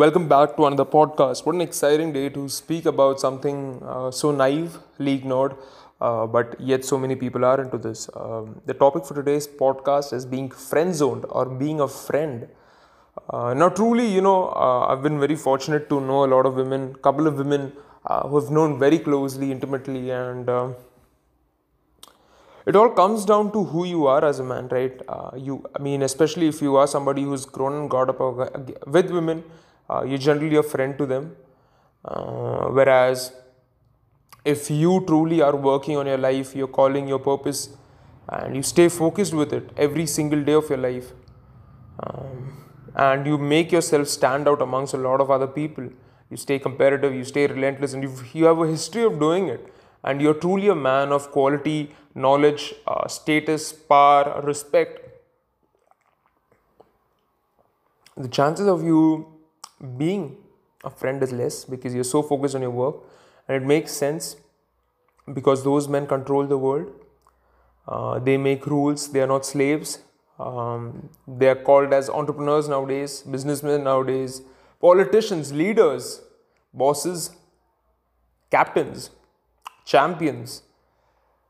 Welcome back to another podcast. What an exciting day to speak about something uh, so naively ignored, uh, but yet so many people are into this. Um, the topic for today's podcast is being friend zoned or being a friend. Uh, now, truly, you know, uh, I've been very fortunate to know a lot of women, couple of women uh, who have known very closely, intimately, and um, it all comes down to who you are as a man, right? Uh, you, I mean, especially if you are somebody who's grown and got up with women uh, you're generally a friend to them. Uh, whereas if you truly are working on your life, you're calling your purpose, and you stay focused with it every single day of your life, um, and you make yourself stand out amongst a lot of other people, you stay competitive, you stay relentless, and you have a history of doing it, and you're truly a man of quality, knowledge, uh, status, power, respect. The chances of you being a friend is less because you're so focused on your work and it makes sense because those men control the world. Uh, they make rules. They are not slaves. Um, they are called as entrepreneurs nowadays businessmen nowadays politicians leaders bosses captains champions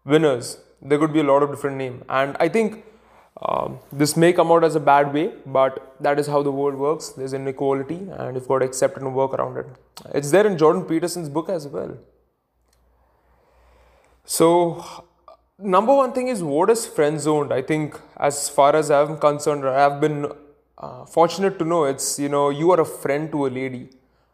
winners. There could be a lot of different name. And i think um, this may come out as a bad way, but that is how the world works. There's inequality, and you've got to accept and work around it. It's there in Jordan Peterson's book as well. So, number one thing is what is friend zoned? I think, as far as I'm concerned, I've been uh, fortunate to know it's you know you are a friend to a lady,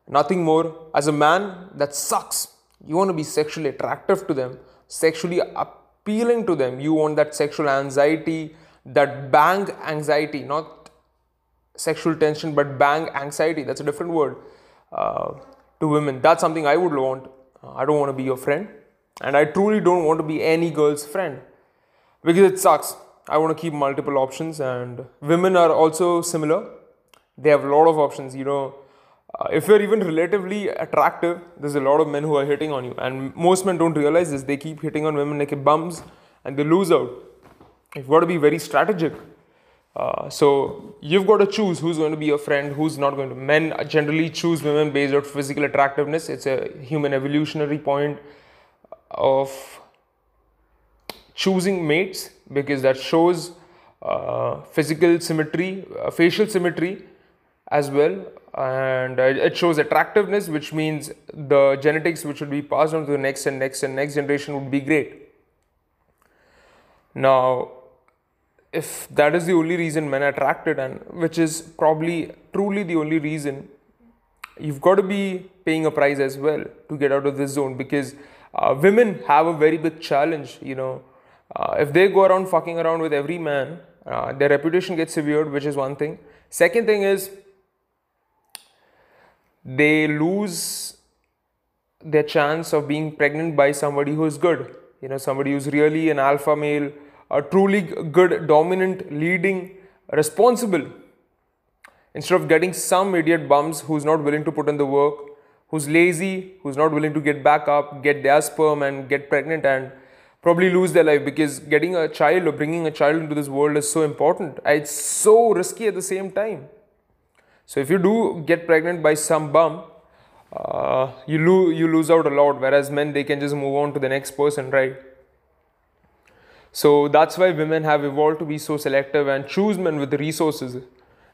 nothing more. As a man, that sucks. You want to be sexually attractive to them, sexually appealing to them. You want that sexual anxiety that bang anxiety, not sexual tension, but bang anxiety, that's a different word uh, to women. That's something I would want. Uh, I don't want to be your friend. And I truly don't want to be any girl's friend because it sucks. I want to keep multiple options, and women are also similar. They have a lot of options. You know, uh, if you're even relatively attractive, there's a lot of men who are hitting on you, and most men don't realize this. They keep hitting on women like bums, and they lose out you've got to be very strategic. Uh, so you've got to choose who's going to be your friend, who's not going to. Men generally choose women based on physical attractiveness. It's a human evolutionary point of choosing mates because that shows uh, physical symmetry, uh, facial symmetry as well, and uh, it shows attractiveness, which means the genetics which will be passed on to the next and next and next generation would be great. Now, if that is the only reason men are attracted and which is probably truly the only reason you've got to be paying a price as well to get out of this zone because uh, women have a very big challenge you know. Uh, if they go around fucking around with every man uh, their reputation gets severed which is one thing. Second thing is they lose their chance of being pregnant by somebody who is good you know somebody who's really an alpha male a truly good, dominant, leading, responsible. Instead of getting some idiot bums who's not willing to put in the work, who's lazy, who's not willing to get back up, get their sperm and get pregnant and probably lose their life because getting a child or bringing a child into this world is so important. It's so risky at the same time. So if you do get pregnant by some bum, uh, you, lo- you lose out a lot. Whereas men, they can just move on to the next person, right? So that's why women have evolved to be so selective and choose men with resources.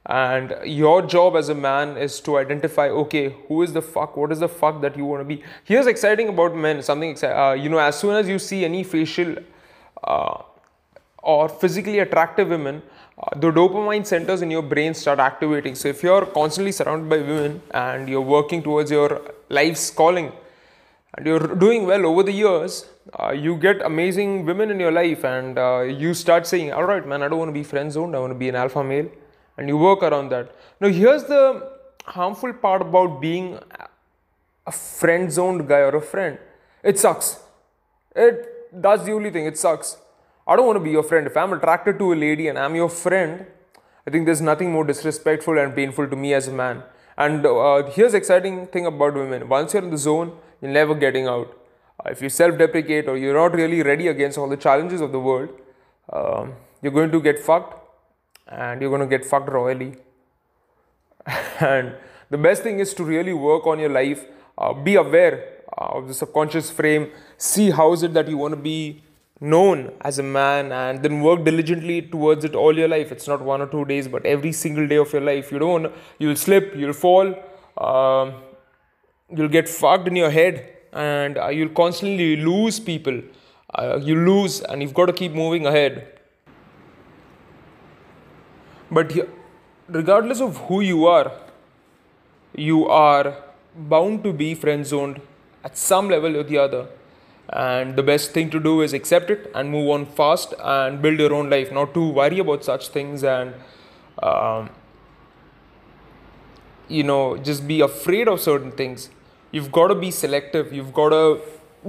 And your job as a man is to identify, okay, who is the fuck? What is the fuck that you want to be? Here's exciting about men. Something uh, you know, as soon as you see any facial uh, or physically attractive women, uh, the dopamine centers in your brain start activating. So if you're constantly surrounded by women and you're working towards your life's calling, and you're doing well over the years, uh, you get amazing women in your life, and uh, you start saying, All right, man, I don't want to be friend zoned, I want to be an alpha male. And you work around that. Now, here's the harmful part about being a friend zoned guy or a friend it sucks. It, that's the only thing, it sucks. I don't want to be your friend. If I'm attracted to a lady and I'm your friend, I think there's nothing more disrespectful and painful to me as a man. And uh, here's exciting thing about women. Once you're in the zone, you're never getting out. Uh, if you self-deprecate or you're not really ready against all the challenges of the world, um, you're going to get fucked, and you're going to get fucked royally. and the best thing is to really work on your life uh, be aware uh, of the subconscious frame see how is it that you want to be known as a man and then work diligently towards it all your life. It's not one or two days but every single day of your life. You don't you'll slip you'll fall um, you'll get fucked in your head and uh, you'll constantly lose people. Uh, you lose and you've got to keep moving ahead. But regardless of who you are you are bound to be friend zoned at some level or the other. And the best thing to do is accept it and move on fast and build your own life. Not to worry about such things and um, you know just be afraid of certain things you've got to be selective. You've got to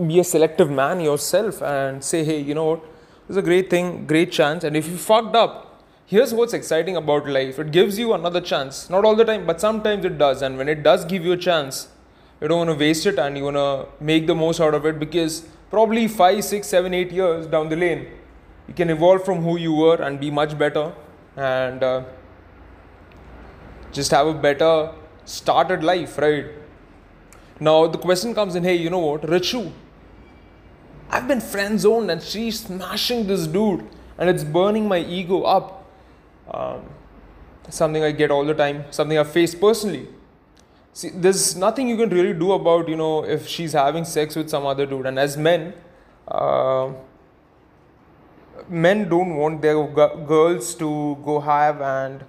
be a selective man yourself and say hey you know what? This is a great thing great chance. And if you fucked up here's what's exciting about life. It gives you another chance. Not all the time but sometimes it does. And when it does give you a chance you don't want to waste it and you want to make the most out of it because probably five, six, seven, eight years down the lane, you can evolve from who you were and be much better and uh, just have a better started life, right? Now the question comes in, hey, you know what, Richu, I've been friend zoned and she's smashing this dude and it's burning my ego up. Um, something I get all the time, something I face personally. See, there's nothing you can really do about, you know, if she's having sex with some other dude. And as men, uh, men don't want their g- girls to go have and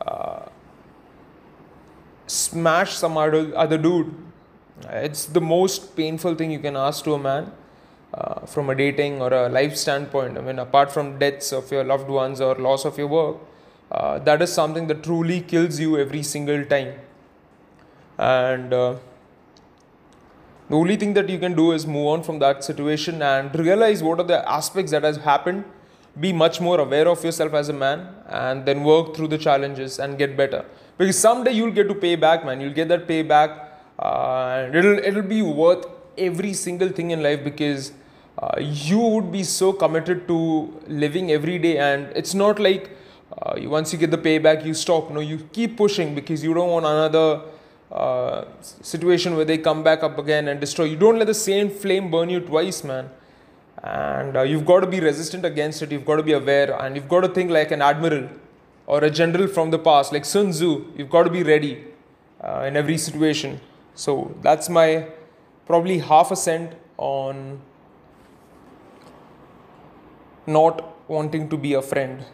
uh, smash some other, other dude. It's the most painful thing you can ask to a man uh, from a dating or a life standpoint. I mean, apart from deaths of your loved ones or loss of your work, uh, that is something that truly kills you every single time. And uh, the only thing that you can do is move on from that situation and realize what are the aspects that has happened. Be much more aware of yourself as a man and then work through the challenges and get better. Because someday you'll get to pay back man. You'll get that payback uh, it'll it'll be worth every single thing in life because uh, you would be so committed to living every day and it's not like uh, once you get the payback you stop no you keep pushing because you don't want another uh, situation where they come back up again and destroy. You don't let the same flame burn you twice, man. And uh, you've got to be resistant against it. You've got to be aware, and you've got to think like an admiral or a general from the past, like Sun Tzu. You've got to be ready uh, in every situation. So that's my probably half a cent on not wanting to be a friend.